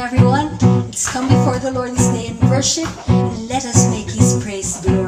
everyone. Let's come before the Lord this day in worship and let us make his praise known.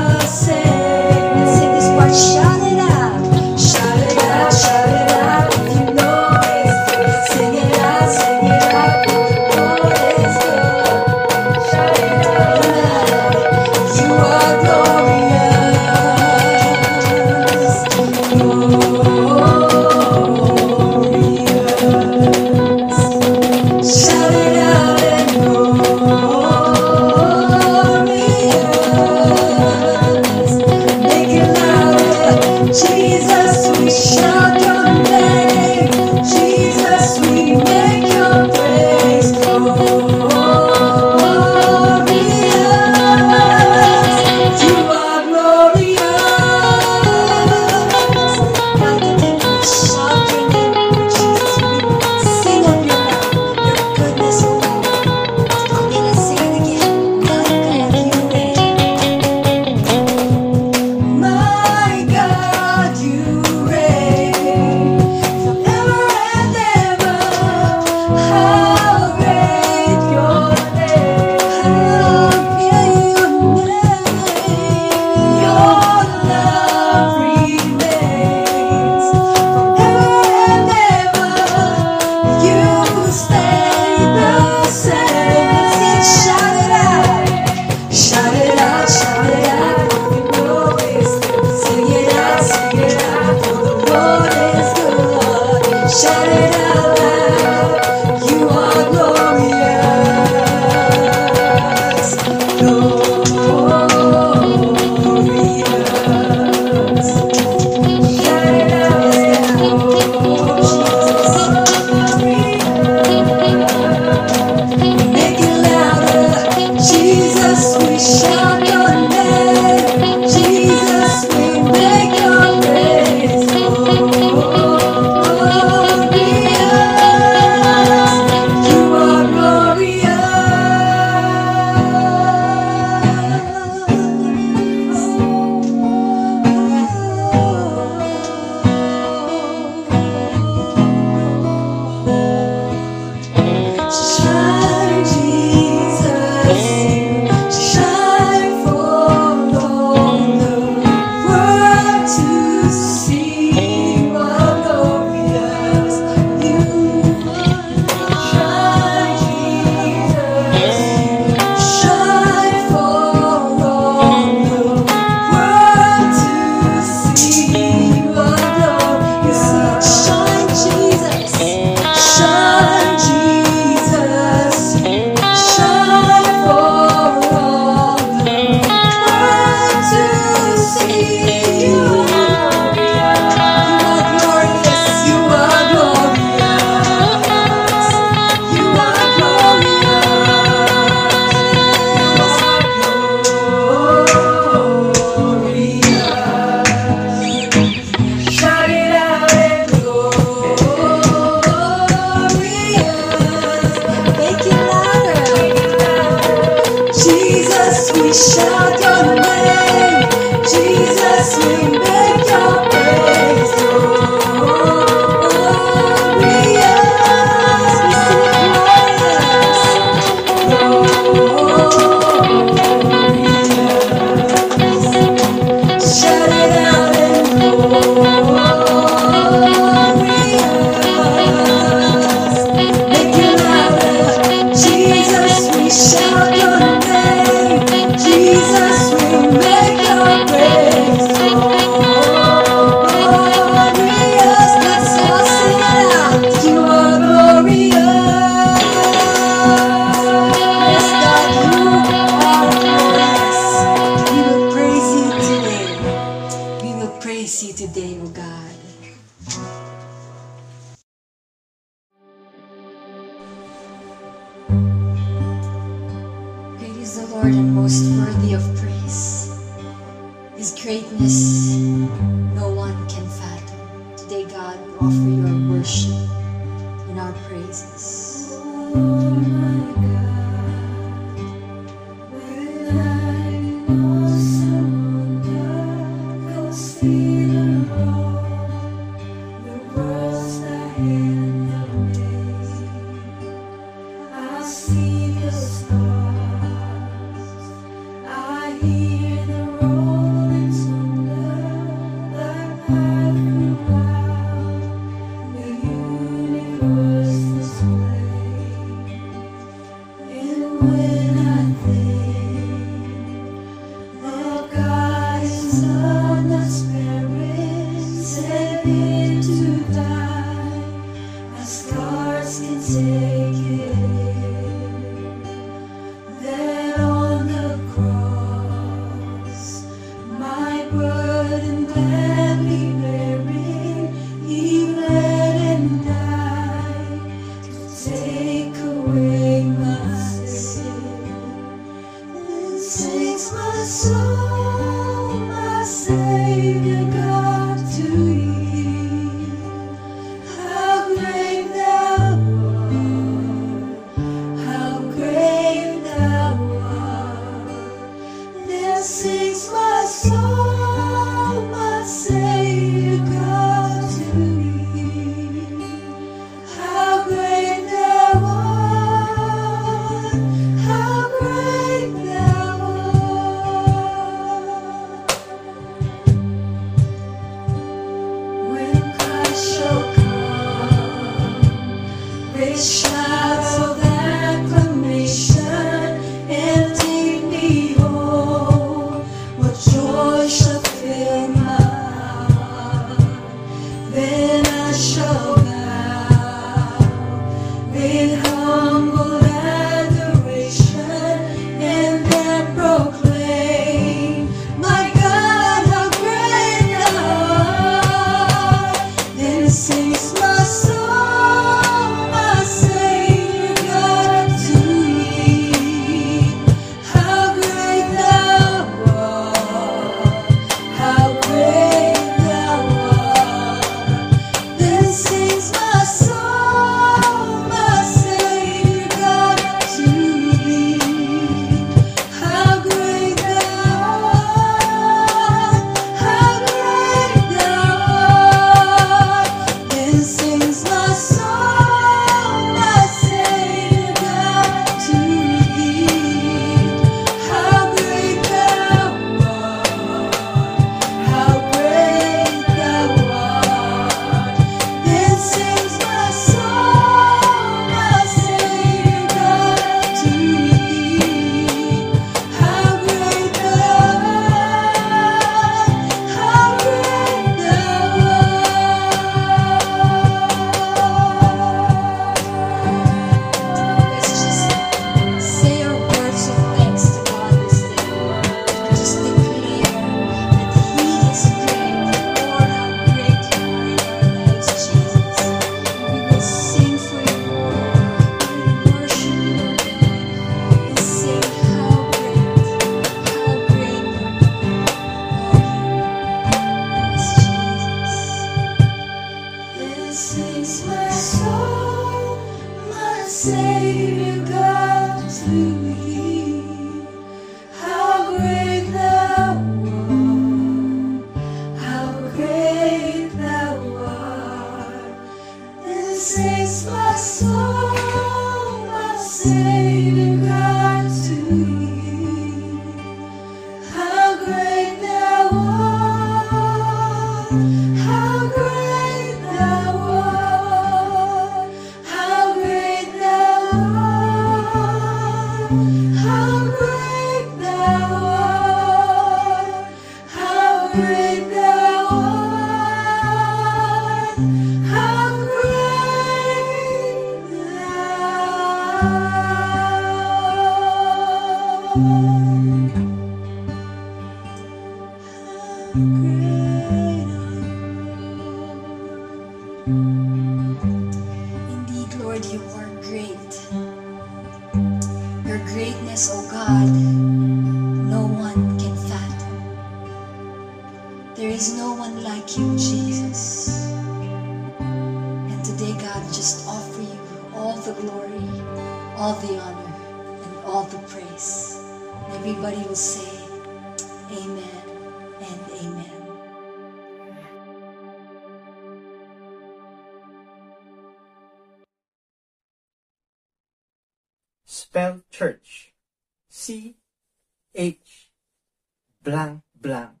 Blank blank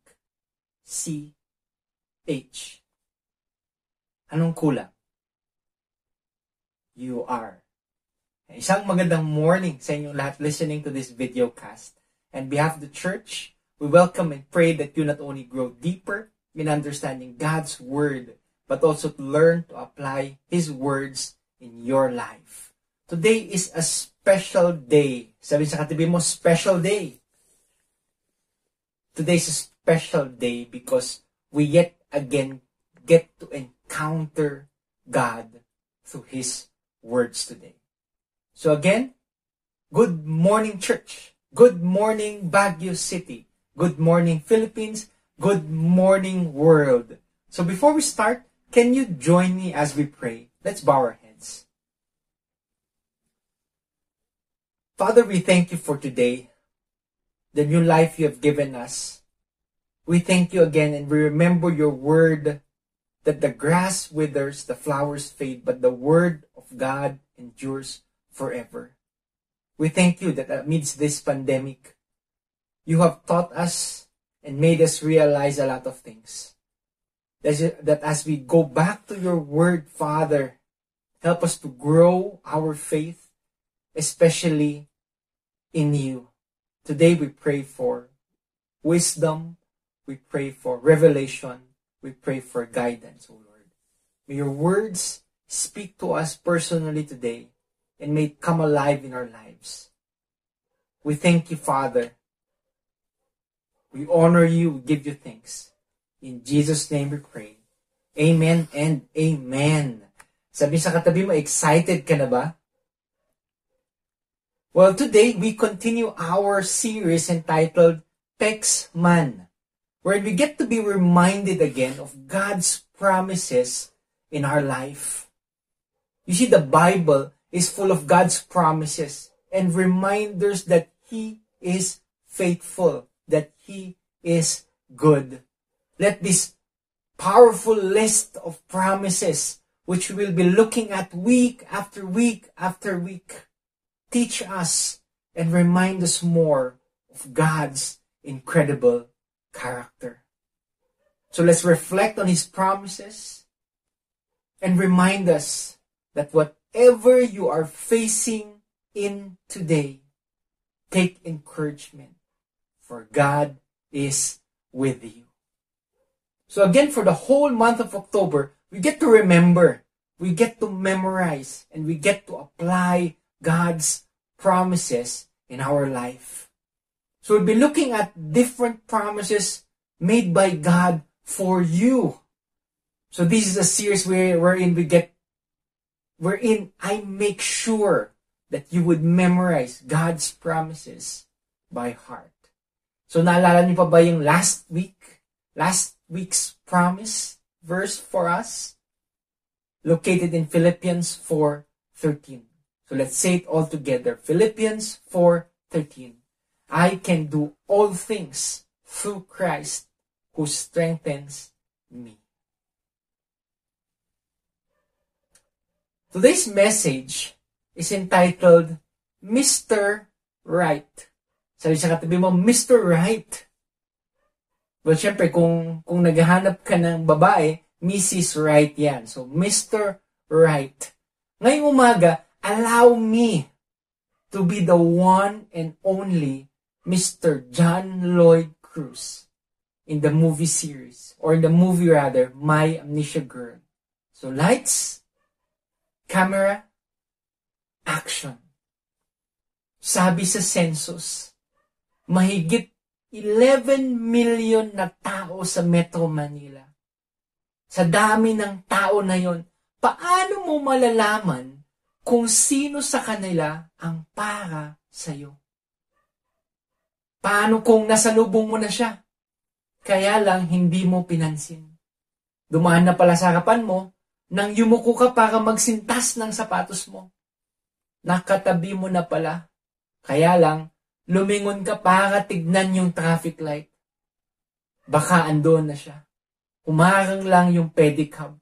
C H. Anong kulang? You are. Isang magandang morning sa inyong lahat listening to this video cast. And behalf of the church, we welcome and pray that you not only grow deeper in understanding God's word, but also to learn to apply His words in your life. Today is a special day. Sabi sa katabi mo, special day. Today is a special day because we yet again get to encounter God through His words today. So again, good morning church. Good morning Baguio City. Good morning Philippines. Good morning world. So before we start, can you join me as we pray? Let's bow our heads. Father, we thank you for today, the new life you have given us. We thank you again and we remember your word that the grass withers, the flowers fade, but the word of God endures forever. We thank you that amidst this pandemic, you have taught us and made us realize a lot of things. That as we go back to your word, Father, help us to grow our faith, especially in you. Today we pray for wisdom, we pray for revelation, we pray for guidance, O Lord. May your words speak to us personally today and may it come alive in our lives. We thank you, Father. We honor you, we give you thanks. In Jesus' name we pray. Amen and amen. Sabi sa katabi mo, excited ka na ba? Well, today we continue our series entitled Tex Man, where we get to be reminded again of God's promises in our life. You see, the Bible is full of God's promises and reminders that He is faithful, that He is good. Let this powerful list of promises, which we'll be looking at week after week after week, teach us and remind us more of God's incredible character. So let's reflect on His promises and remind us that whatever you are facing in today, take encouragement, for God is with you. So again, for the whole month of October, we get to remember, we get to memorize, and we get to apply God's promises in our life. So we'll be looking at different promises made by God for you. So this is a series where, wherein we get, wherein I make sure that you would memorize God's promises by heart. So naalala niyo pa ba yung last week? Last week's promise verse for us? Located in Philippians 4.13. So let's say it all together. Philippians 4.13. I can do all things through Christ who strengthens me. Today's message is entitled Mr. Right. Sabi sa katabi mo, Mr. Right. Well, syempre, kung, kung naghahanap ka ng babae, Mrs. Right yan. So, Mr. Right. Ngayong umaga, allow me to be the one and only Mr. John Lloyd Cruz in the movie series, or in the movie rather, My Amnesia Girl. So, lights, camera, action. Sabi sa census, mahigit 11 million na tao sa Metro Manila. Sa dami ng tao na yon, paano mo malalaman kung sino sa kanila ang para sa'yo? Paano kung nasalubong mo na siya? Kaya lang hindi mo pinansin. Dumaan na pala sa harapan mo, nang yumuko ka para magsintas ng sapatos mo. Nakatabi mo na pala. Kaya lang, lumingon ka para tignan yung traffic light. Baka andon na siya. Umarang lang yung pedicab.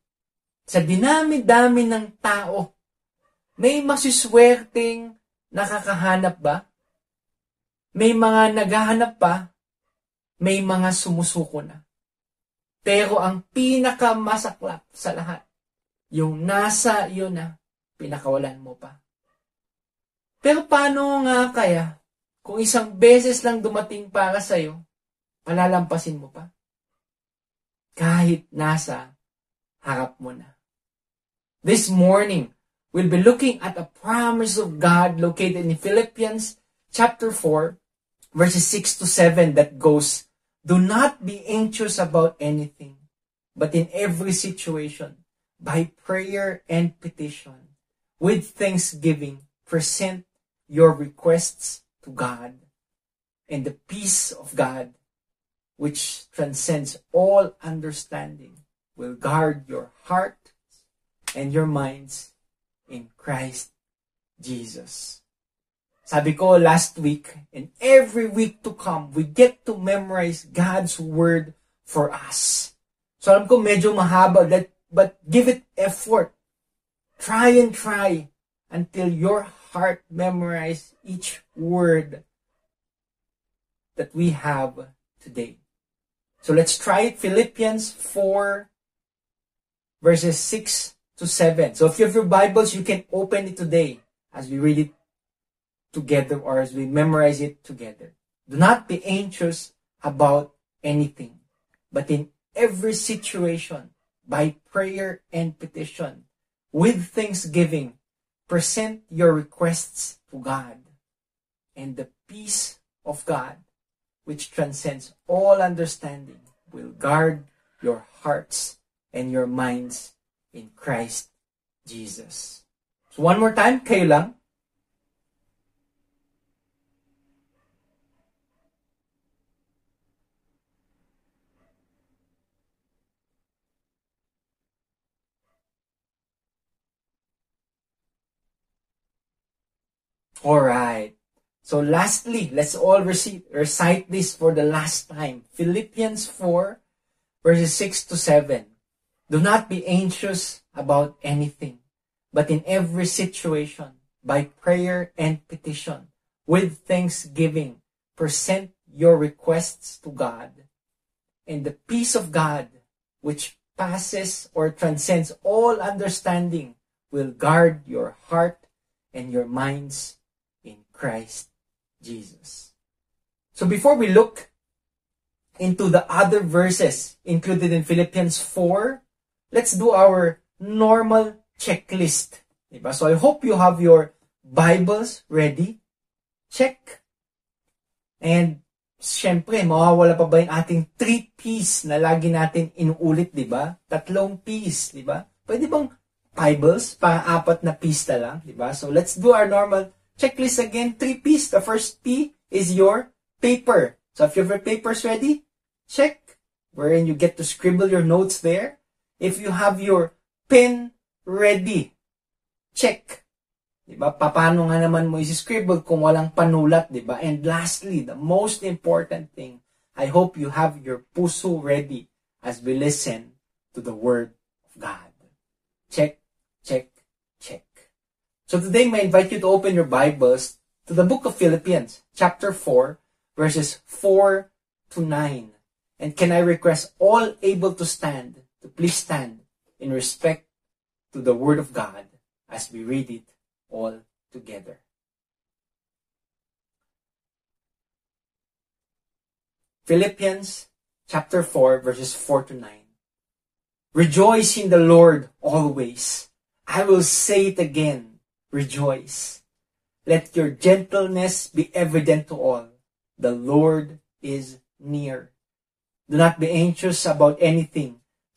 Sa dinami-dami ng tao, may masiswerteng nakakahanap ba? May mga naghahanap pa, may mga sumusuko na. Pero ang pinakamasaklap sa lahat, yung nasa iyo na, pinakawalan mo pa. Pero paano nga kaya kung isang beses lang dumating para sa'yo, palalampasin mo pa? Kahit nasa harap mo na. This morning, we'll be looking at a promise of God located in Philippians chapter 4, verses 6 to 7 that goes, Do not be anxious about anything, but in every situation, by prayer and petition, with thanksgiving, present your requests to God, and the peace of God, which transcends all understanding, will guard your heart and your minds in Christ Jesus. Sabi ko last week, and every week to come, we get to memorize God's Word for us. So alam ko medyo mahaba, that, but give it effort. Try and try until your heart memorize each word that we have today. So let's try it. Philippians 4 verses 6 to 7. So if you have your Bibles, you can open it today as we read it together or as we memorize it together. Do not be anxious about anything, but in every situation, by prayer and petition, with thanksgiving, present your requests to God, and the peace of God, which transcends all understanding, will guard your hearts and your minds in Christ Jesus. So one more time, kayo lang. Alright. So lastly, let's all recite, recite this for the last time. Philippians 4, verses 6 to 7. Do not be anxious about anything, but in every situation, by prayer and petition, with thanksgiving, present your requests to God. And the peace of God, which passes or transcends all understanding, will guard your heart and your minds in Christ Jesus. So before we look into the other verses included in Philippians 4, let's do our normal checklist. Diba? So I hope you have your Bibles ready. Check. And syempre, mawawala pa ba yung ating three P's na lagi natin inuulit, di ba? Tatlong P's, di ba? Pwede bang Bibles para apat na P's na lang, di ba? So let's do our normal checklist again. Three P's. The first P is your paper. So if your papers ready, check. Wherein you get to scribble your notes there. If you have your pen ready, check. Diba? Paano nga naman mo isi-scribble kung walang panulat, diba? And lastly, the most important thing, I hope you have your puso ready as we listen to the Word of God. Check, check, check. So today, I invite you to open your Bibles to the book of Philippians, chapter 4, verses 4 to 9. And can I request all able to stand, to please stand in respect to the Word of God as we read it all together. Philippians chapter 4 verses 4 to 9. Rejoice in the Lord always. I will say it again. Rejoice. Let your gentleness be evident to all. The Lord is near. Do not be anxious about anything,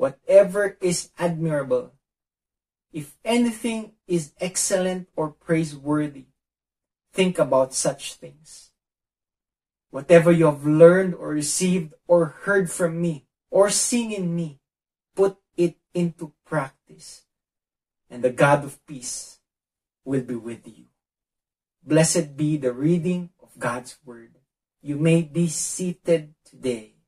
whatever is admirable, if anything is excellent or praiseworthy, think about such things. Whatever you have learned or received or heard from me or seen in me, put it into practice, and the God of peace will be with you. Blessed be the reading of God's word. You may be seated today.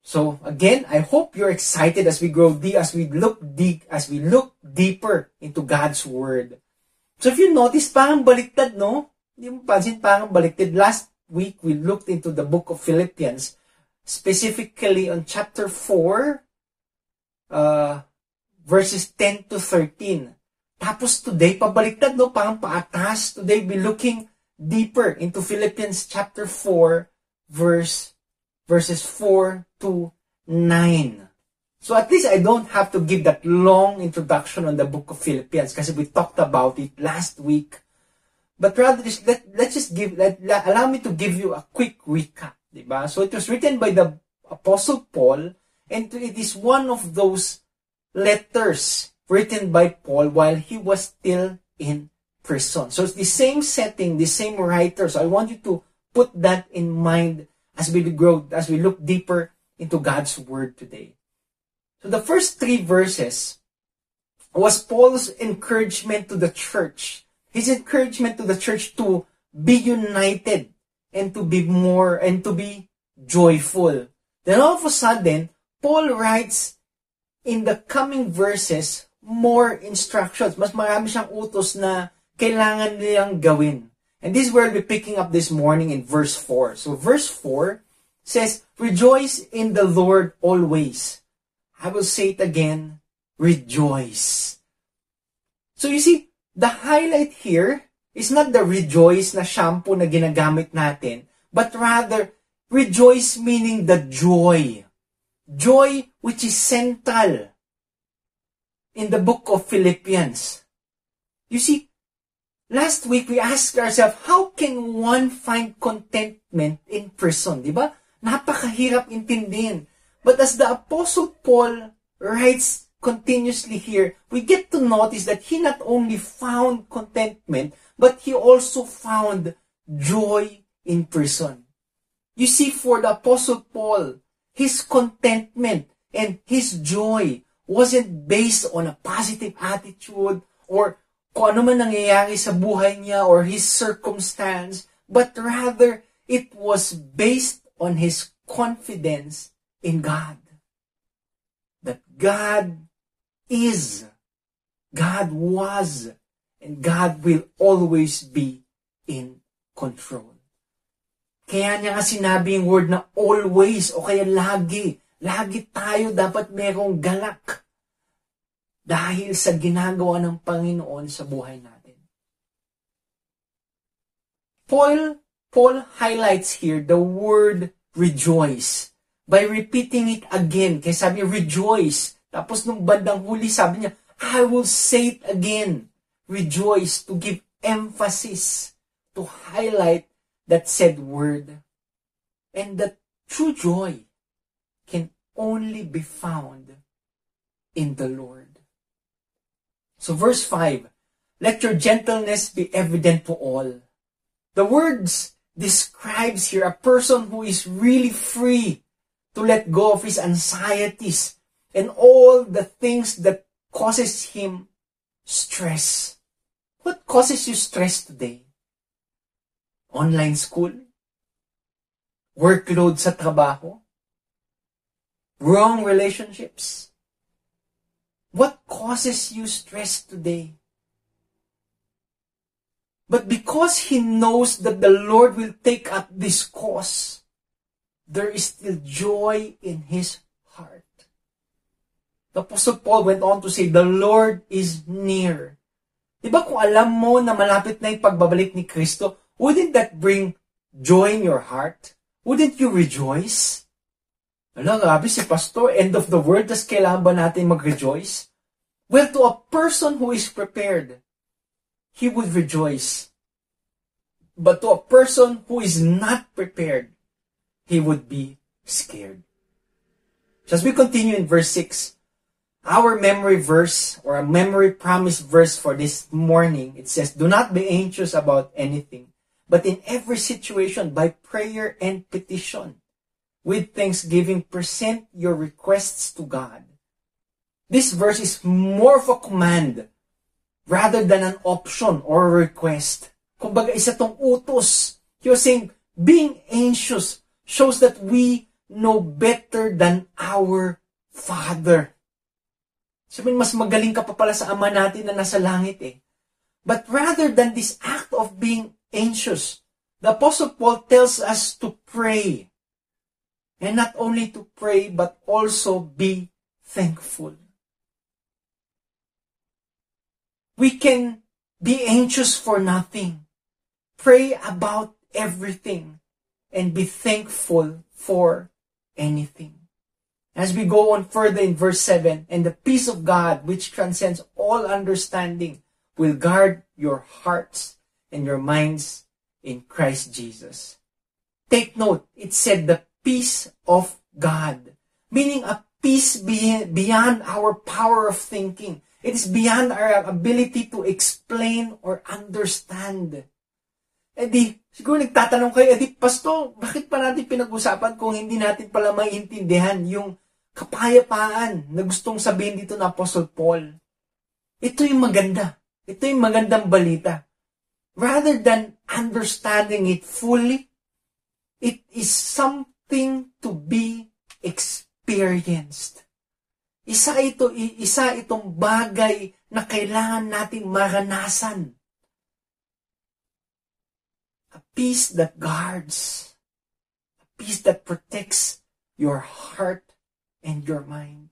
So again, I hope you're excited as we grow deep, as we look deep, as we look deeper into God's word. So if you notice, parang baliktad, no? Hindi mo pansin, parang baliktad. Last week, we looked into the book of Philippians, specifically on chapter 4, uh, verses 10 to 13. Tapos today, pabaliktad, no? Parang paatas. Today, we're looking deeper into Philippians chapter 4, verse verses 4 to 9. So at least I don't have to give that long introduction on the book of Philippians because we talked about it last week. But rather, just let, let's just give, let, allow me to give you a quick recap. Diba? So it was written by the Apostle Paul and it is one of those letters written by Paul while he was still in prison. So it's the same setting, the same writer. So I want you to put that in mind as we grow, as we look deeper into God's word today. So the first three verses was Paul's encouragement to the church. His encouragement to the church to be united and to be more and to be joyful. Then all of a sudden, Paul writes in the coming verses more instructions. Mas marami siyang utos na kailangan nilang gawin. And this is where we'll be picking up this morning in verse 4. So verse 4 says, Rejoice in the Lord always. I will say it again, rejoice. So you see, the highlight here is not the rejoice na shampoo na ginagamit natin, but rather, rejoice meaning the joy. Joy which is central in the book of Philippians. You see, last week we asked ourselves, how can one find contentment in prison? Di ba? Napakahirap intindihin. But as the Apostle Paul writes continuously here, we get to notice that he not only found contentment, but he also found joy in prison. You see, for the Apostle Paul, his contentment and his joy wasn't based on a positive attitude or kung ano man nangyayari sa buhay niya or his circumstance, but rather it was based on his confidence in God. That God is, God was, and God will always be in control. Kaya niya nga sinabi yung word na always o kaya lagi. Lagi tayo dapat merong galak. Dahil sa ginagawa ng Panginoon sa buhay natin. Paul, Paul highlights here the word rejoice by repeating it again. Kaya sabi rejoice. Tapos nung bandang huli, sabi niya, I will say it again. Rejoice to give emphasis, to highlight that said word. And that true joy can only be found in the Lord. So verse 5, let your gentleness be evident to all. The words describes here a person who is really free to let go of his anxieties and all the things that causes him stress. What causes you stress today? Online school? Workload sa trabaho? Wrong relationships? What causes you stress today? But because he knows that the Lord will take up this cause, there is still joy in his heart. The Apostle Paul went on to say, the Lord is near. Diba kung alam mo na malapit na yung pagbabalik ni Kristo, wouldn't that bring joy in your heart? Wouldn't you rejoice? Ala, grabe si Pastor, end of the world, tas kailangan ba natin mag-rejoice? Well, to a person who is prepared, he would rejoice. But to a person who is not prepared, he would be scared. So as we continue in verse 6, our memory verse or a memory promise verse for this morning, it says, Do not be anxious about anything, but in every situation, by prayer and petition, with thanksgiving, present your requests to God. This verse is more of a command rather than an option or a request. Kumbaga, isa tong utos. You're saying, being anxious shows that we know better than our Father. Sabihin, mas magaling ka pa pala sa Ama natin na nasa langit eh. But rather than this act of being anxious, the Apostle Paul tells us to pray. And not only to pray, but also be thankful. We can be anxious for nothing. Pray about everything and be thankful for anything. As we go on further in verse 7, and the peace of God, which transcends all understanding, will guard your hearts and your minds in Christ Jesus. Take note, it said the peace of God, meaning a peace be- beyond our power of thinking. It is beyond our ability to explain or understand. Eh di, siguro nagtatanong kayo, eh di, Pasto, bakit pa natin pinag-usapan kung hindi natin pala maintindihan yung kapayapaan na gustong sabihin dito na Apostle Paul? Ito yung maganda. Ito yung magandang balita. Rather than understanding it fully, it is something to be experienced. Isa ito, isa itong bagay na kailangan nating maranasan. A peace that guards. A peace that protects your heart and your mind.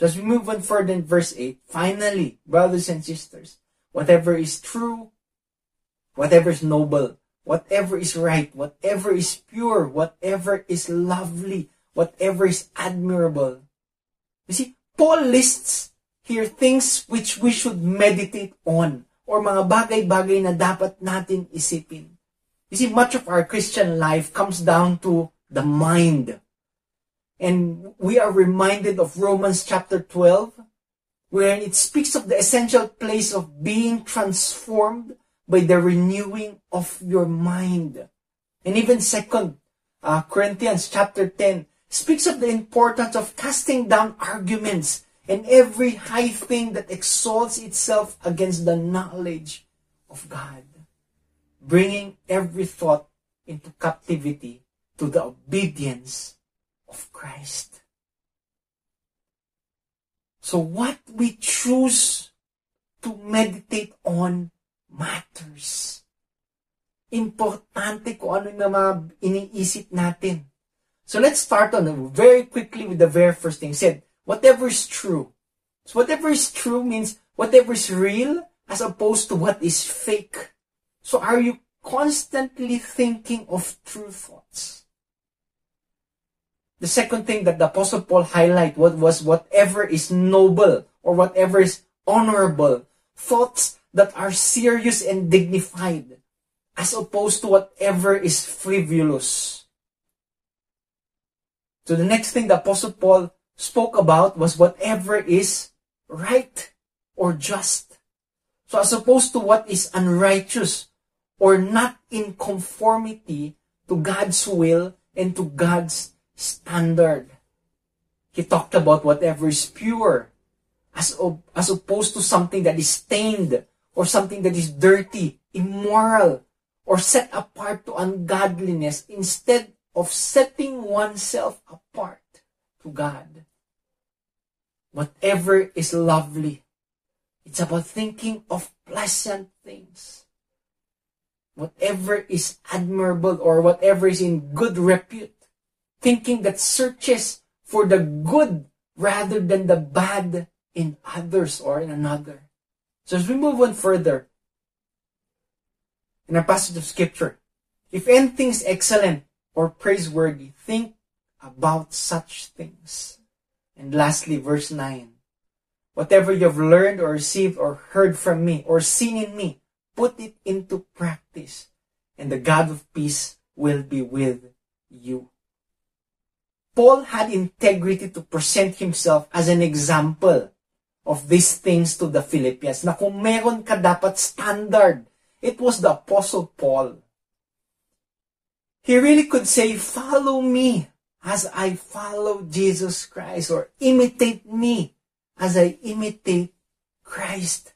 So as we move on further in verse 8, finally, brothers and sisters, whatever is true, whatever is noble, whatever is right, whatever is pure, whatever is lovely, whatever is admirable. You see, Paul lists here things which we should meditate on or mga bagay-bagay na dapat natin isipin. You see, much of our Christian life comes down to the mind. And we are reminded of Romans chapter 12, where it speaks of the essential place of being transformed by the renewing of your mind. And even second uh, Corinthians chapter 10 speaks of the importance of casting down arguments and every high thing that exalts itself against the knowledge of God, bringing every thought into captivity to the obedience of Christ. So what we choose to meditate on matters. Importante kung ano yung mga iniisip natin. So let's start on very quickly with the very first thing. Said, whatever is true. So whatever is true means whatever is real as opposed to what is fake. So are you constantly thinking of true thoughts? The second thing that the Apostle Paul highlight what was whatever is noble or whatever is honorable. Thoughts that are serious and dignified as opposed to whatever is frivolous. So the next thing the Apostle Paul spoke about was whatever is right or just. So as opposed to what is unrighteous or not in conformity to God's will and to God's standard. He talked about whatever is pure as, as opposed to something that is stained or something that is dirty, immoral, or set apart to ungodliness instead of setting oneself apart to God. Whatever is lovely, it's about thinking of pleasant things. Whatever is admirable or whatever is in good repute, thinking that searches for the good rather than the bad in others or in another. So as we move on further, in our passage of scripture, if anything is excellent or praiseworthy, think about such things. And lastly, verse 9. Whatever you have learned or received or heard from me or seen in me, put it into practice, and the God of peace will be with you. Paul had integrity to present himself as an example of these things to the Philippians na kung meron ka dapat standard, it was the Apostle Paul. He really could say, follow me as I follow Jesus Christ or imitate me as I imitate Christ.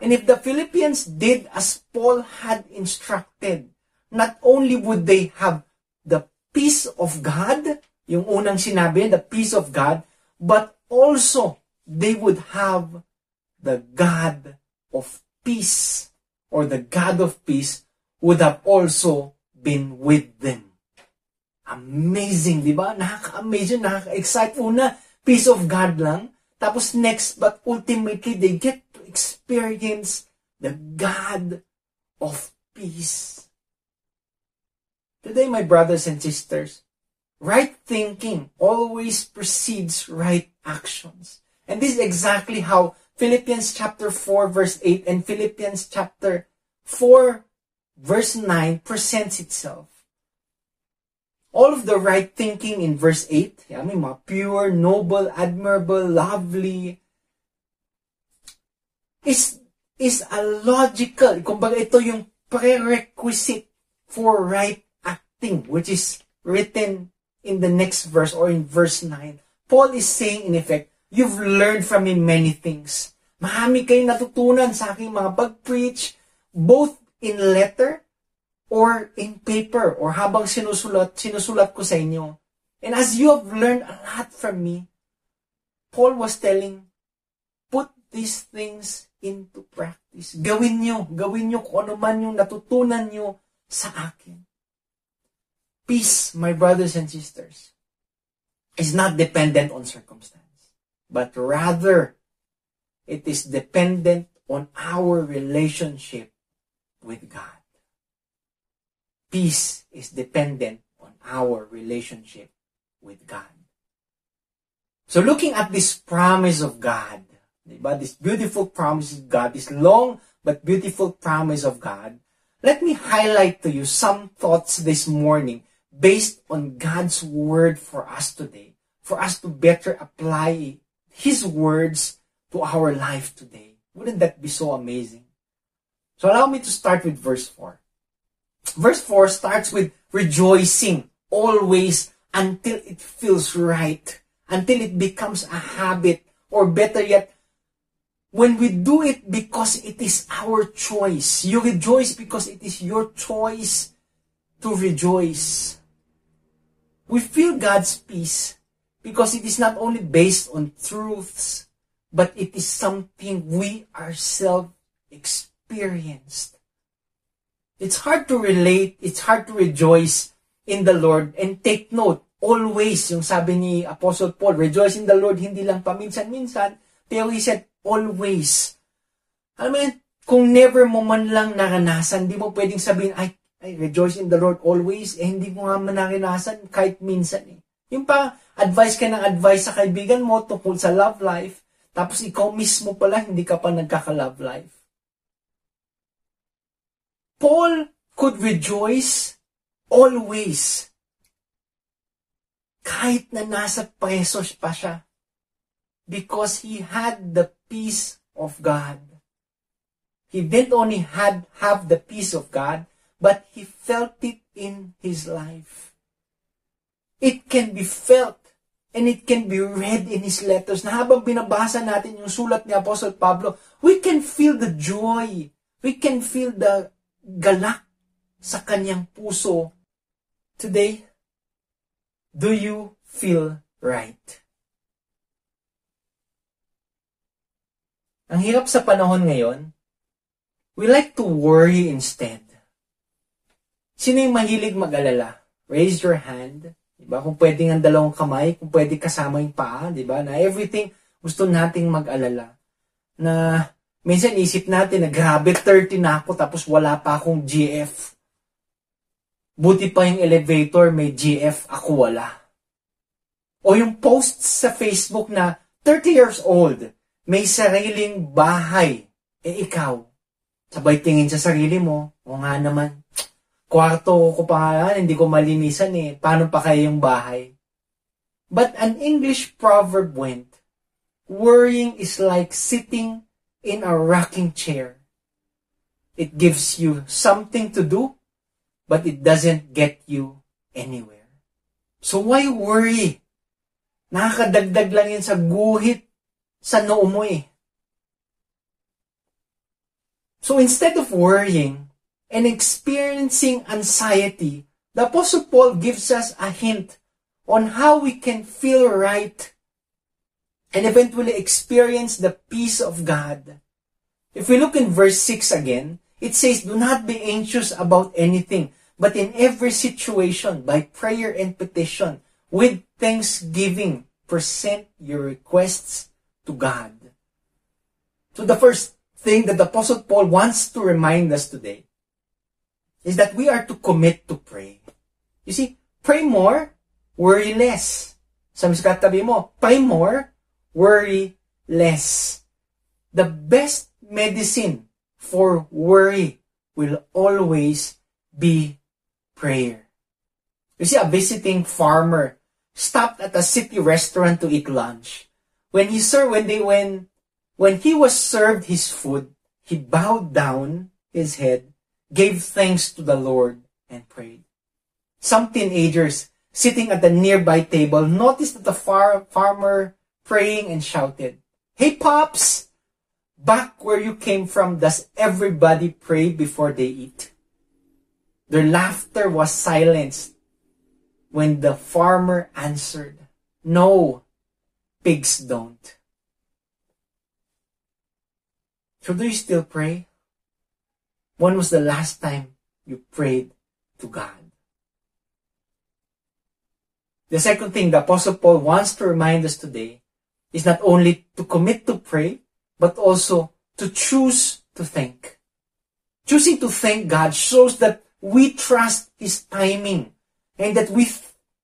And if the Philippians did as Paul had instructed, not only would they have the peace of God, yung unang sinabi, the peace of God, but also they would have the God of peace or the God of peace would have also been with them. Amazing, di ba? Nakaka-amazing, nakaka-excite. Una, peace of God lang. Tapos next, but ultimately, they get to experience the God of peace. Today, my brothers and sisters, right thinking always precedes right actions. And this is exactly how Philippians chapter 4 verse 8 and Philippians chapter 4 verse 9 presents itself. All of the right thinking in verse 8, yeah, may mga pure, noble, admirable, lovely, is, is a logical, kumbaga ito yung prerequisite for right acting, which is written in the next verse or in verse 9. Paul is saying in effect, you've learned from me many things. Marami kayong natutunan sa aking mga pag-preach, both in letter or in paper or habang sinusulat, sinusulat ko sa inyo. And as you have learned a lot from me, Paul was telling, put these things into practice. Gawin nyo, gawin nyo kung ano man yung natutunan nyo sa akin. Peace, my brothers and sisters, is not dependent on circumstance, but rather it is dependent on our relationship with God. Peace is dependent on our relationship with God. So looking at this promise of God, diba? this beautiful promise of God, this long but beautiful promise of God, let me highlight to you some thoughts this morning based on God's word for us today, for us to better apply His words to our life today. Wouldn't that be so amazing? So allow me to start with verse 4. Verse 4 starts with rejoicing always until it feels right, until it becomes a habit, or better yet, when we do it because it is our choice. You rejoice because it is your choice to rejoice. We feel God's peace because it is not only based on truths, but it is something we ourselves experienced. It's hard to relate, it's hard to rejoice in the Lord and take note, always, yung sabi ni Apostle Paul, rejoice in the Lord, hindi lang paminsan-minsan, pero he said, always. Alam mo yun, kung never mo man lang naranasan, di mo pwedeng sabihin, ay, ay, rejoice in the Lord always, eh, hindi mo nga man naranasan kahit minsan eh. Yung pa, advice ka ng advice sa kaibigan mo tungkol sa love life, tapos ikaw mismo pala, hindi ka pa nagkaka-love life. Paul could rejoice always. Kahit na nasa preso pa siya. Because he had the peace of God. He didn't only had have the peace of God, but he felt it in his life. It can be felt and it can be read in his letters na habang binabasa natin yung sulat ni Apostle Pablo, we can feel the joy. We can feel the galak sa kanyang puso. Today, do you feel right? Ang hirap sa panahon ngayon, we like to worry instead. Sino yung mahilig mag-alala? Raise your hand. Diba? Kung pwedeng ang dalawang kamay, kung pwede kasama yung paa, diba? Na everything gusto nating mag-alala. Na minsan isip natin na grabe 30 na ako tapos wala pa akong GF. Buti pa yung elevator may GF, ako wala. O yung posts sa Facebook na 30 years old, may sariling bahay. Eh ikaw, sabay tingin sa sarili mo, o nga naman, kwarto ko pa nga hindi ko malinisan eh. Paano pa kaya yung bahay? But an English proverb went, worrying is like sitting in a rocking chair. It gives you something to do, but it doesn't get you anywhere. So why worry? Nakakadagdag lang yan sa guhit sa noo mo eh. So instead of worrying and experiencing anxiety, the Apostle Paul gives us a hint on how we can feel right and eventually experience the peace of God. If we look in verse 6 again, it says, Do not be anxious about anything, but in every situation, by prayer and petition, with thanksgiving, present your requests to God. So the first thing that the Apostle Paul wants to remind us today is that we are to commit to pray. You see, pray more, worry less. Sa mas katabi mo, pray more, worry less. The best medicine for worry will always be prayer. You see, a visiting farmer stopped at a city restaurant to eat lunch. When he served, when they, when, when he was served his food, he bowed down his head, gave thanks to the Lord, and prayed. Some teenagers sitting at the nearby table noticed the far, farmer praying and shouted, Hey Pops! Back where you came from, does everybody pray before they eat? Their laughter was silenced when the farmer answered, No, pigs don't. So do you still pray? When was the last time you prayed to God? The second thing the Apostle Paul wants to remind us today is not only to commit to pray, but also to choose to think. Choosing to thank God shows that we trust His timing and that we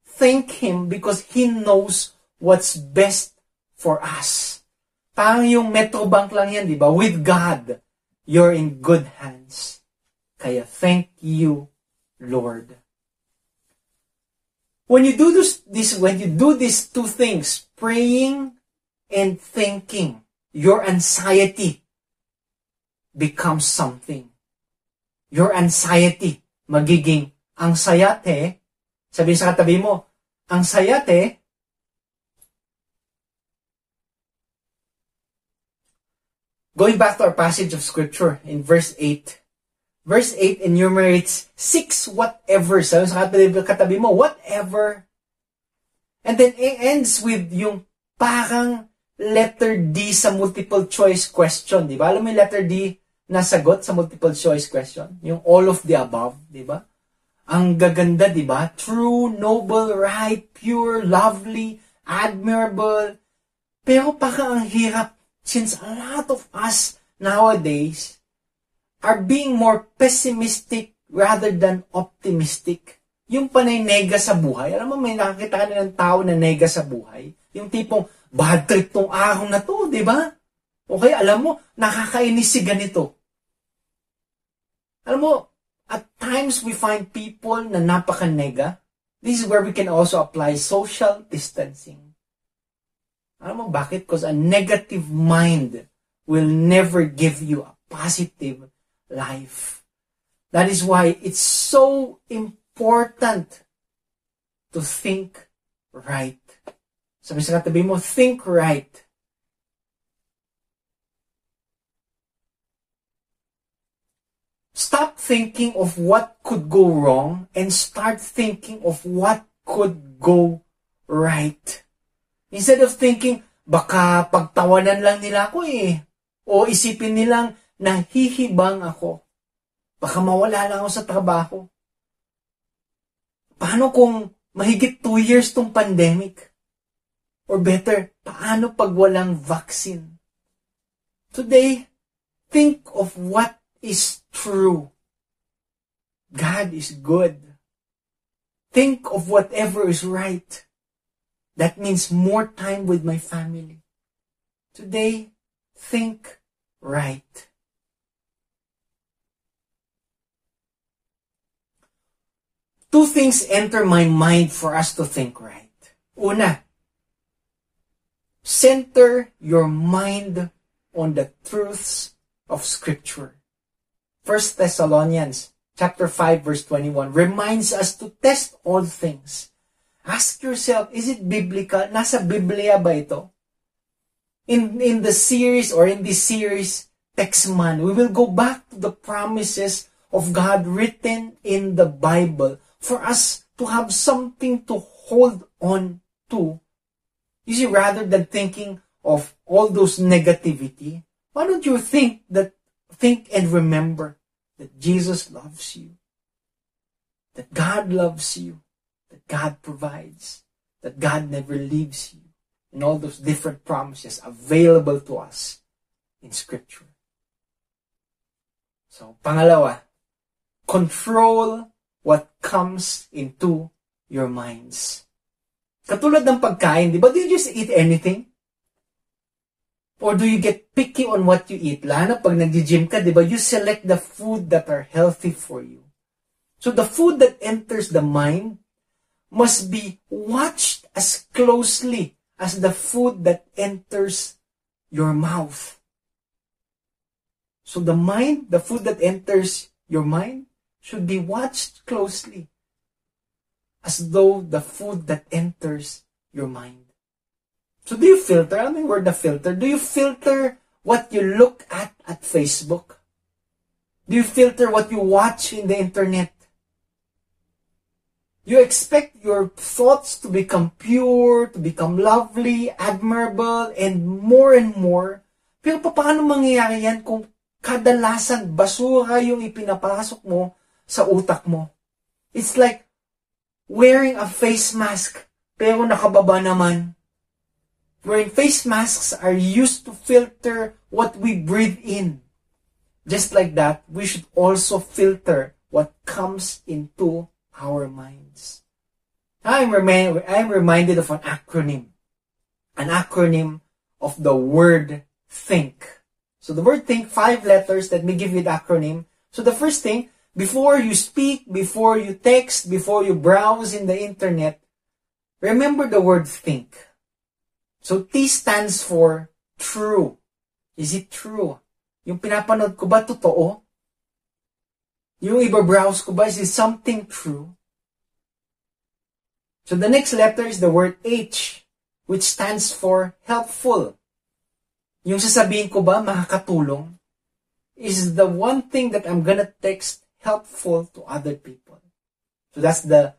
thank Him because He knows what's best for us. Parang yung Metrobank lang yan, di ba? With God, you're in good hands. Kaya thank you, Lord. When you do this, this when you do these two things, praying and thinking, your anxiety becomes something. Your anxiety magiging ang sayate, sabihin sa katabi mo, ang sayate, going back to our passage of scripture in verse 8, verse 8 enumerates six whatever. Sabi sa katabi mo, whatever. And then it ends with yung parang letter D sa multiple choice question, di ba? Alam mo yung letter D na sagot sa multiple choice question? Yung all of the above, di ba? Ang gaganda, di ba? True, noble, right, pure, lovely, admirable. Pero parang ang hirap since a lot of us nowadays are being more pessimistic rather than optimistic. Yung panay nega sa buhay. Alam mo, may nakakita ka na ng tao na nega sa buhay. Yung tipong, bad trip tong araw na to, di ba? Okay, alam mo, nakakainis si ganito. Alam mo, at times we find people na napaka-nega. This is where we can also apply social distancing. Alam mo bakit? Because a negative mind will never give you a positive life. That is why it's so important to think right. Sabi sa katabi mo, think right. Stop thinking of what could go wrong and start thinking of what could go right. Instead of thinking, baka pagtawanan lang nila ako eh. O isipin nilang nahihibang ako. Baka mawala lang ako sa trabaho. Paano kung mahigit two years tong pandemic? Or better, paano pag walang vaccine? Today, think of what is true. God is good. Think of whatever is right. That means more time with my family. Today, think right. Two things enter my mind for us to think right. Una, center your mind on the truths of Scripture. 1 Thessalonians chapter 5 verse 21 reminds us to test all things. Ask yourself, is it biblical? Nasa Biblia ba ito? In, in the series or in this series, Texman, we will go back to the promises of God written in the Bible for us to have something to hold on to. You see, rather than thinking of all those negativity, why don't you think that, think and remember that Jesus loves you, that God loves you, God provides, that God never leaves you, and all those different promises available to us in Scripture. So, pangalawa, control what comes into your minds. Katulad ng pagkain, di ba? Do you just eat anything? Or do you get picky on what you eat? Lalo pag nag-gym ka, di ba? You select the food that are healthy for you. So the food that enters the mind must be watched as closely as the food that enters your mouth. So the mind, the food that enters your mind, should be watched closely as though the food that enters your mind. So do you filter? I mean, word the filter. Do you filter what you look at at Facebook? Do you filter what you watch in the internet? You expect your thoughts to become pure, to become lovely, admirable, and more and more. Pero paano mangyayari yan kung kadalasan basura yung ipinapasok mo sa utak mo? It's like wearing a face mask pero nakababa naman. Wearing face masks are used to filter what we breathe in. Just like that, we should also filter what comes into our minds. I'm, remi- I'm reminded of an acronym. An acronym of the word think. So the word think, five letters, let me give you the acronym. So the first thing, before you speak, before you text, before you browse in the internet, remember the word think. So T stands for true. Is it true? Yung pinapanood ko ba totoo? Yung iba-browse ko ba, is it something true? So the next letter is the word H, which stands for helpful. Yung sasabihin ko ba, makakatulong? Is the one thing that I'm gonna text helpful to other people. So that's the,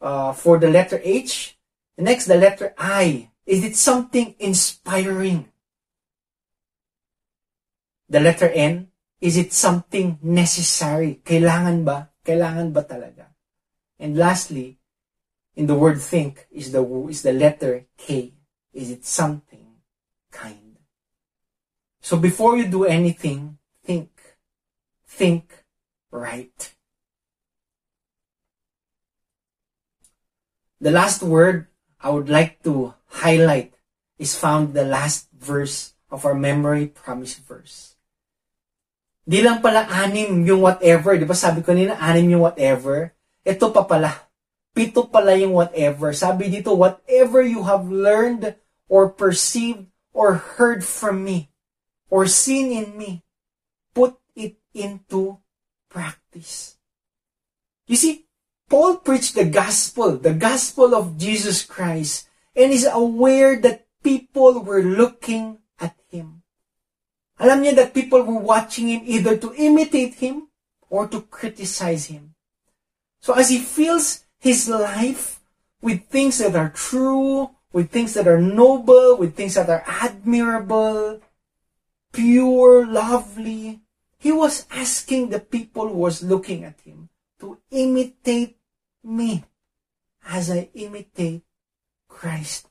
uh, for the letter H. The next, the letter I. Is it something inspiring? The letter N, is it something necessary? Kailangan ba? Kailangan ba talaga? And lastly, in the word think is the is the letter K. Is it something kind? So before you do anything, think. Think right. The last word I would like to highlight is found the last verse of our memory promise verse. Di lang pala anim yung whatever. Di ba sabi ko nila anim yung whatever? Ito pa pala. Pito pala yung whatever. Sabi dito, whatever you have learned or perceived or heard from me or seen in me, put it into practice. You see, Paul preached the gospel, the gospel of Jesus Christ, and is aware that people were looking at him. Alam niya that people were watching him either to imitate him or to criticize him. So as he fills his life with things that are true, with things that are noble, with things that are admirable, pure, lovely, he was asking the people who was looking at him to imitate me. as I imitate Christ.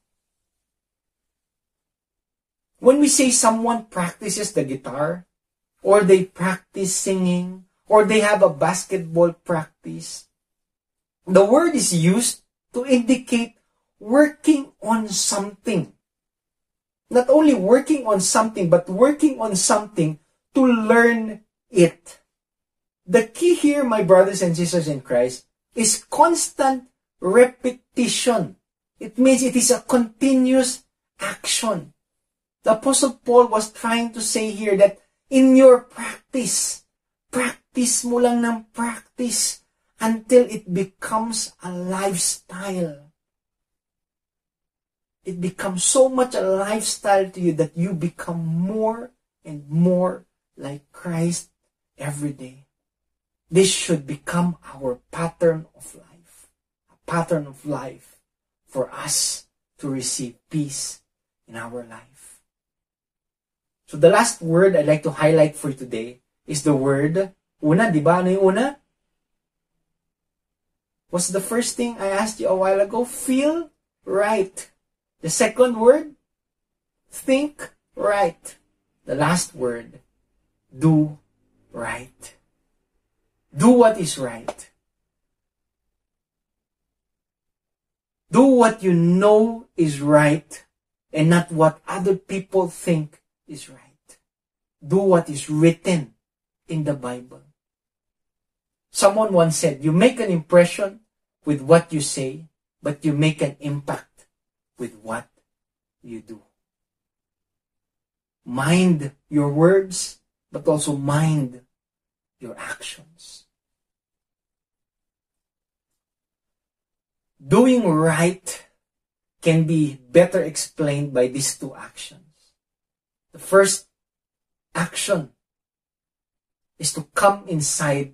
When we say someone practices the guitar, or they practice singing, or they have a basketball practice, the word is used to indicate working on something. Not only working on something, but working on something to learn it. The key here, my brothers and sisters in Christ, is constant repetition. It means it is a continuous action. The Apostle Paul was trying to say here that in your practice, practice mo lang ng practice until it becomes a lifestyle. It becomes so much a lifestyle to you that you become more and more like Christ every day. This should become our pattern of life. A pattern of life for us to receive peace in our life. So the last word I'd like to highlight for today is the word una, di ba? Ano yung una? What's the first thing I asked you a while ago? Feel right. The second word, think right. The last word, do right. Do what is right. Do what you know is right and not what other people think is right. Do what is written in the Bible. Someone once said, you make an impression with what you say, but you make an impact with what you do. Mind your words, but also mind your actions. Doing right can be better explained by these two actions. The first action is to come inside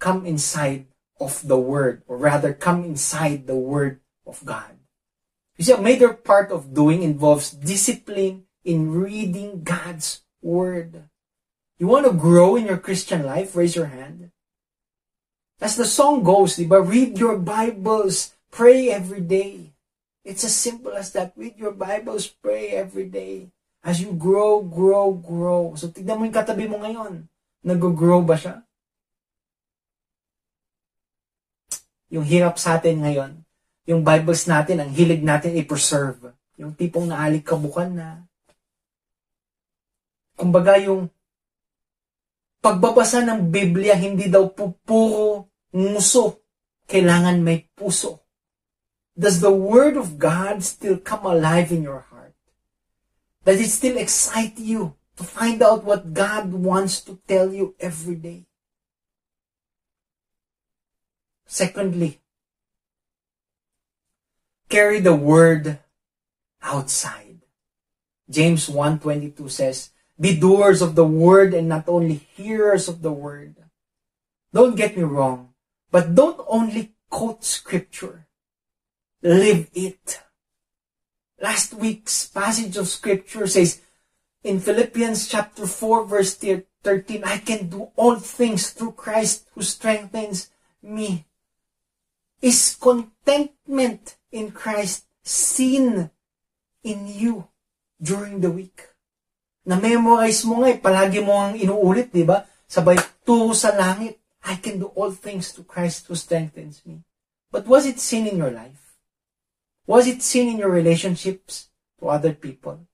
come inside of the word or rather come inside the word of God. You see, a major part of doing involves discipline in reading God's word. You want to grow in your Christian life? Raise your hand. As the song goes, diba? read your Bibles, pray every day. It's as simple as that. Read your Bibles, pray every day. As you grow, grow, grow. So tignan mo yung katabi mo ngayon. Nag-grow ba siya? Yung hirap sa atin ngayon, yung Bibles natin, ang hilig natin i-preserve. Yung tipong naalik kabukan na. Kumbaga yung pagbabasa ng Biblia, hindi daw pu- puro nguso. Kailangan may puso. Does the Word of God still come alive in your? Does it still excite you to find out what God wants to tell you every day? Secondly, carry the word outside. James 1:22 says, "Be doers of the word and not only hearers of the word." Don't get me wrong, but don't only quote scripture. Live it. Last week's passage of scripture says in Philippians chapter 4 verse 13, I can do all things through Christ who strengthens me. Is contentment in Christ seen in you during the week? Na-memorize mo nga eh, palagi mo ang inuulit, di ba? Sabay, tungo sa langit. I can do all things to Christ who strengthens me. But was it seen in your life? Was it seen in your relationships to other people?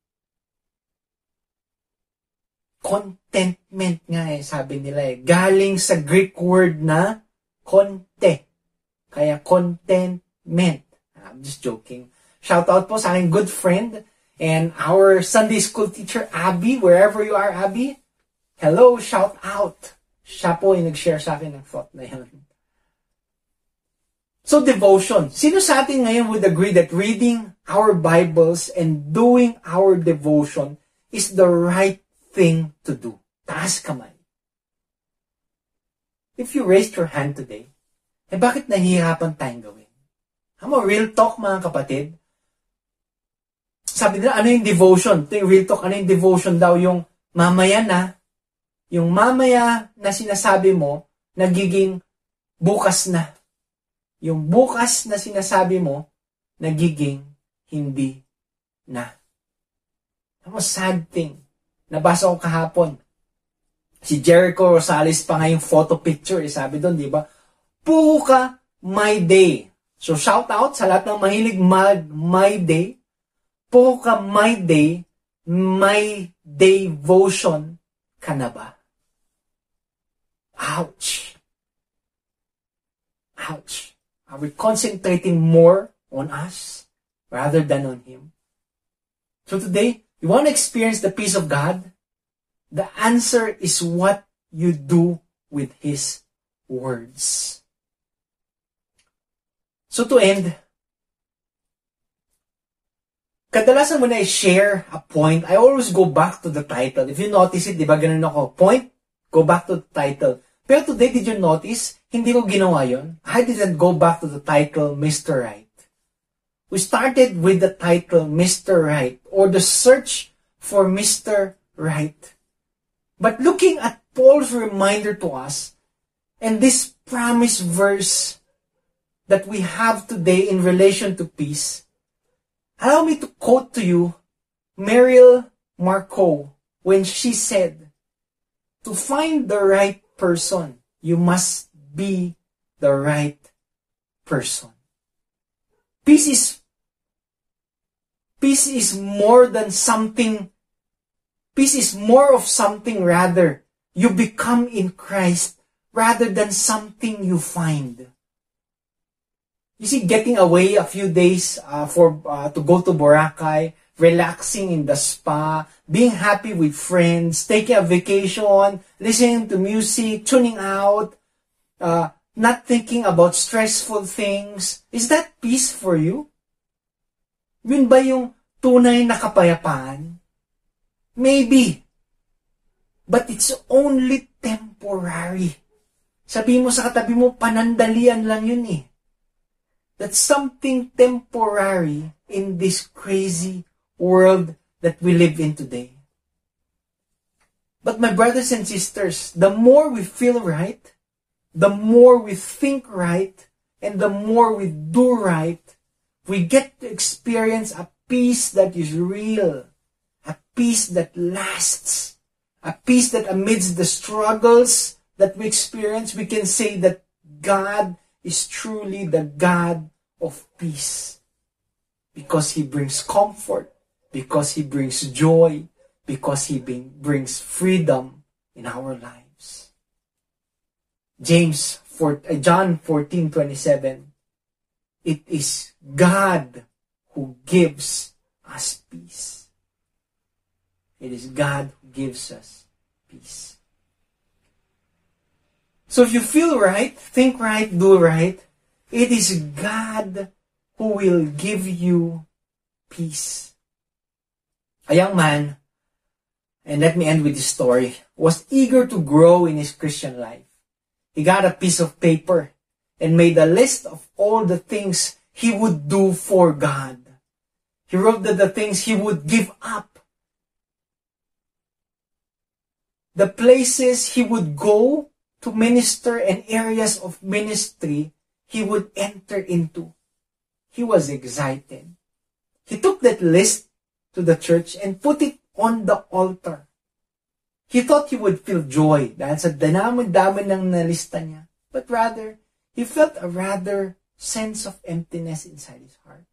Contentment nga eh, sabi nila eh. Galing sa Greek word na konte. Kaya contentment. I'm just joking. Shout out po sa aking good friend and our Sunday school teacher, Abby, wherever you are, Abby. Hello, shout out. Siya po yung nag-share sa akin ng thought na yan. So, devotion. Sino sa atin ngayon would agree that reading our Bibles and doing our devotion is the right thing to do? Taas kamay. If you raised your hand today, eh bakit nahihirapan tayong gawin? Amo, real talk mga kapatid. Sabi nila, ano yung devotion? Ito yung real talk, ano yung devotion daw? Yung mamaya na, yung mamaya na sinasabi mo, nagiging bukas na. Yung bukas na sinasabi mo, nagiging hindi na. Ako, sad thing. Nabasa ko kahapon. Si Jericho Rosales pa nga yung photo picture. Eh, sabi doon, di ba? Puho ka, my day. So, shout out sa lahat ng mahilig mag my day. Puho ka, my day. My devotion ka na ba? Ouch. Ouch. Uh, Are we concentrating more on us rather than on Him? So today, you want to experience the peace of God? The answer is what you do with His words. So to end, kadalasan mo na i-share a point, I always go back to the title. If you notice it, di ba ganun ako, point, go back to the title. Pero today, did you notice, hindi ko ginawa yon. I didn't go back to the title, Mr. Right. We started with the title, Mr. Right, or the search for Mr. Right. But looking at Paul's reminder to us, and this promise verse that we have today in relation to peace, allow me to quote to you Mariel Marco when she said, To find the right person, you must be the right person. Peace is peace is more than something peace is more of something rather you become in Christ rather than something you find. You see, getting away a few days uh, for uh, to go to Boracay, relaxing in the spa, being happy with friends, taking a vacation, listening to music, tuning out, uh, not thinking about stressful things. Is that peace for you? Yun ba yung tunay na kapayapaan? Maybe. But it's only temporary. Sabi mo sa katabi mo, panandalian lang yun eh. That's something temporary in this crazy world that we live in today. But my brothers and sisters, the more we feel right, the more we think right, and the more we do right, we get to experience a peace that is real, a peace that lasts, a peace that amidst the struggles that we experience, we can say that God is truly the God of peace. Because He brings comfort, because He brings joy, because He bring, brings freedom in our lives. James 4, uh, John 14:27 It is God who gives us peace. It is God who gives us peace. So if you feel right, think right, do right, it is God who will give you peace. A young man, and let me end with this story, was eager to grow in his Christian life. He got a piece of paper and made a list of all the things he would do for God. He wrote that the things he would give up. The places he would go to minister and areas of ministry he would enter into. He was excited. He took that list to the church and put it on the altar. He thought he would feel joy dahil sa dami-dami ng nalista niya. But rather, he felt a rather sense of emptiness inside his heart.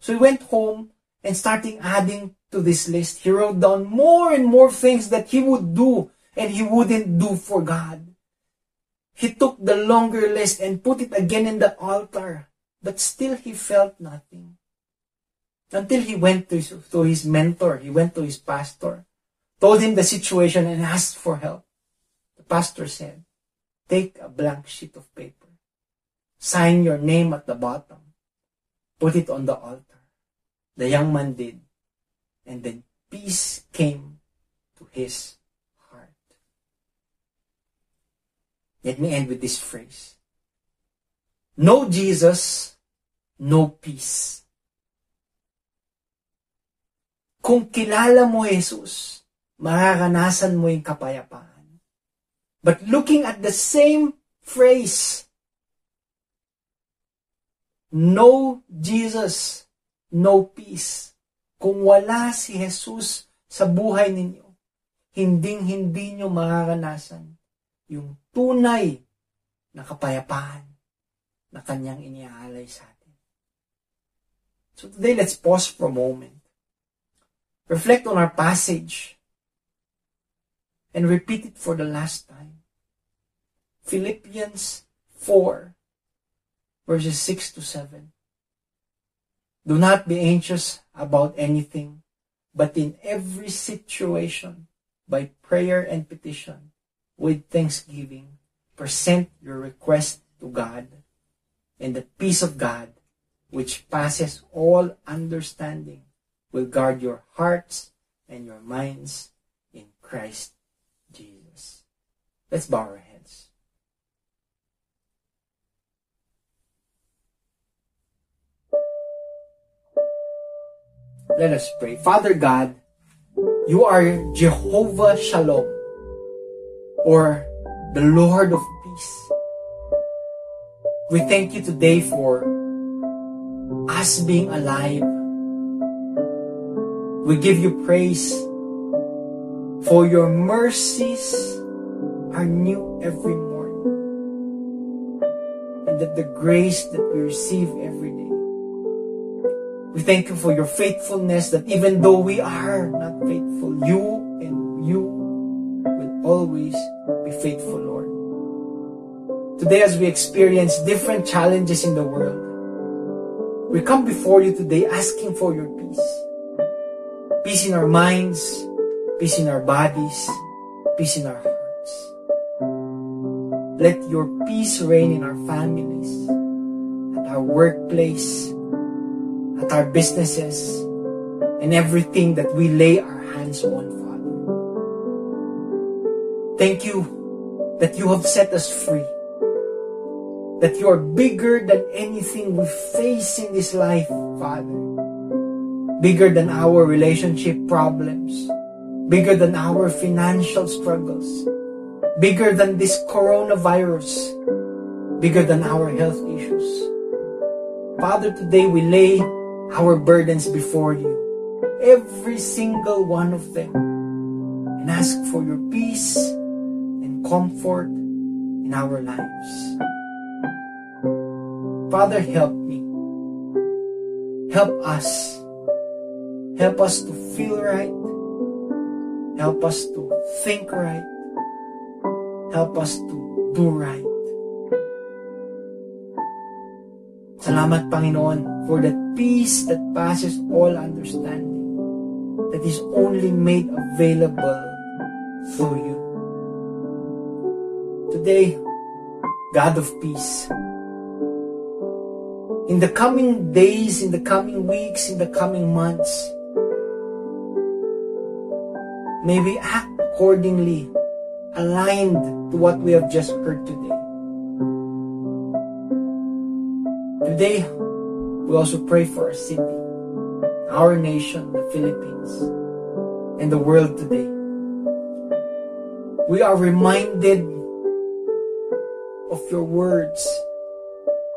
So he went home and starting adding to this list. He wrote down more and more things that he would do and he wouldn't do for God. He took the longer list and put it again in the altar, but still he felt nothing. Until he went to his, to his mentor, he went to his pastor, told him the situation and asked for help. The pastor said, take a blank sheet of paper, sign your name at the bottom, put it on the altar. The young man did, and then peace came to his heart. Let me end with this phrase. No Jesus, no peace. Kung kilala mo Jesus, mararanasan mo yung kapayapaan. But looking at the same phrase, No Jesus, no peace. Kung wala si Jesus sa buhay ninyo, hinding-hindi nyo makakanasan yung tunay na kapayapaan na kanyang iniaalay sa atin. So today, let's pause for a moment. Reflect on our passage and repeat it for the last time. Philippians 4, verses 6 to 7. Do not be anxious about anything, but in every situation, by prayer and petition, with thanksgiving, present your request to God, and the peace of God, which passes all understanding, will guard your hearts and your minds in Christ Jesus. Let's bow our heads. Let us pray. Father God, you are Jehovah Shalom, or the Lord of Peace. We thank you today for us being alive. We give you praise for your mercies are new every morning. And that the grace that we receive every day. We thank you for your faithfulness that even though we are not faithful, you and you will always be faithful, Lord. Today, as we experience different challenges in the world, we come before you today asking for your peace. Peace in our minds, peace in our bodies, peace in our hearts. Let your peace reign in our families, at our workplace, at our businesses, and everything that we lay our hands on, Father. Thank you that you have set us free. That you are bigger than anything we face in this life, Father. Bigger than our relationship problems. Bigger than our financial struggles. Bigger than this coronavirus. Bigger than our health issues. Father, today we lay our burdens before you. Every single one of them. And ask for your peace and comfort in our lives. Father, help me. Help us. Help us to feel right. Help us to think right. Help us to do right. Salamat, Panginoon, for that peace that passes all understanding, that is only made available through you. Today, God of peace, in the coming days, in the coming weeks, in the coming months, may we act accordingly, aligned to what we have just heard today. Today, we also pray for our city, our nation, the Philippines, and the world today. We are reminded of your words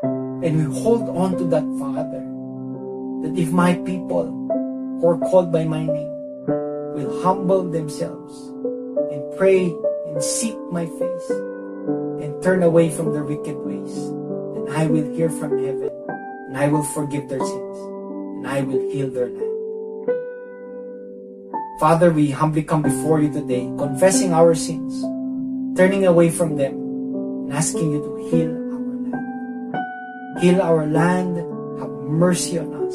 and we hold on to that, Father, that if my people who are called by my name will humble themselves and pray and seek my face and turn away from their wicked ways, And I will hear from heaven and I will forgive their sins and I will heal their land. Father, we humbly come before you today, confessing our sins, turning away from them, and asking you to heal our land. Heal our land, have mercy on us,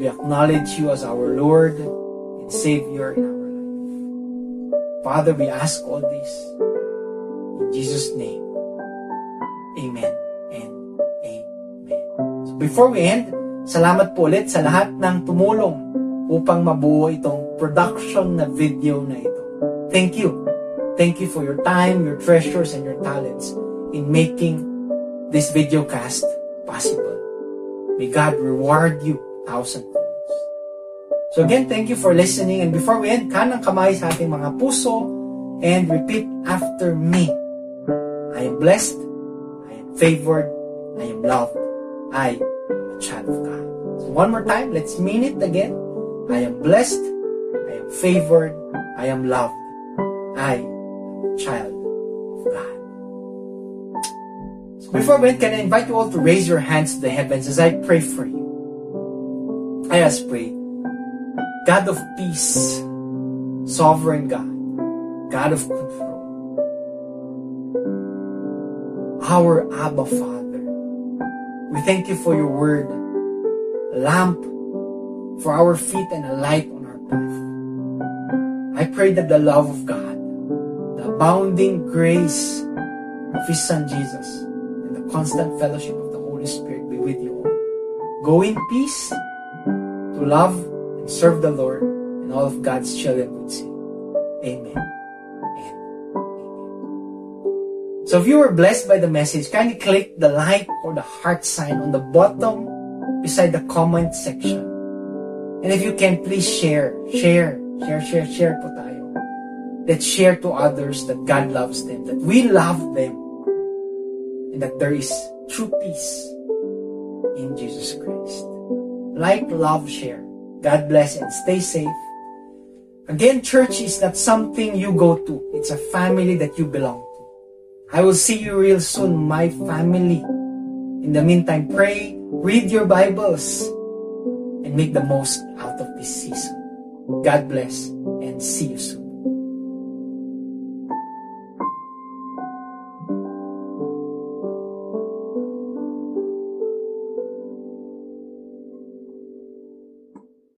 we acknowledge you as our Lord and Savior in our life. Father, we ask all this in Jesus' name. Amen and amen. So before we end, salamat po ulit sa lahat ng tumulong upang mabuo itong production na video na ito. Thank you. Thank you for your time, your treasures, and your talents in making this video cast possible. May God reward you thousandfolds. So again, thank you for listening. And before we end, kanang kamay sa ating mga puso and repeat after me. I am blessed, I am favored, I am loved. I am a child of God. So one more time, let's mean it again. I am blessed. I am favored. I am loved. I am a child of God. So before we end, can I invite you all to raise your hands to the heavens as I pray for you? I ask pray. God of peace, sovereign God, God of control, our Abba Father, we thank you for your word, lamp for our feet and a light on our path. I pray that the love of God, the abounding grace of His Son Jesus, and the constant fellowship of the Holy Spirit be with you all. Go in peace to love and serve the Lord, and all of God's children would say, Amen. So if you were blessed by the message, kindly click the like or the heart sign on the bottom beside the comment section. And if you can, please share, share, share, share, share po tayo. Let's share to others that God loves them, that we love them, and that there is true peace in Jesus Christ. Like, love, share. God bless and stay safe. Again, church is not something you go to. It's a family that you belong to. I will see you real soon, my family. In the meantime, pray, read your Bibles, and make the most out of this season. God bless and see you soon.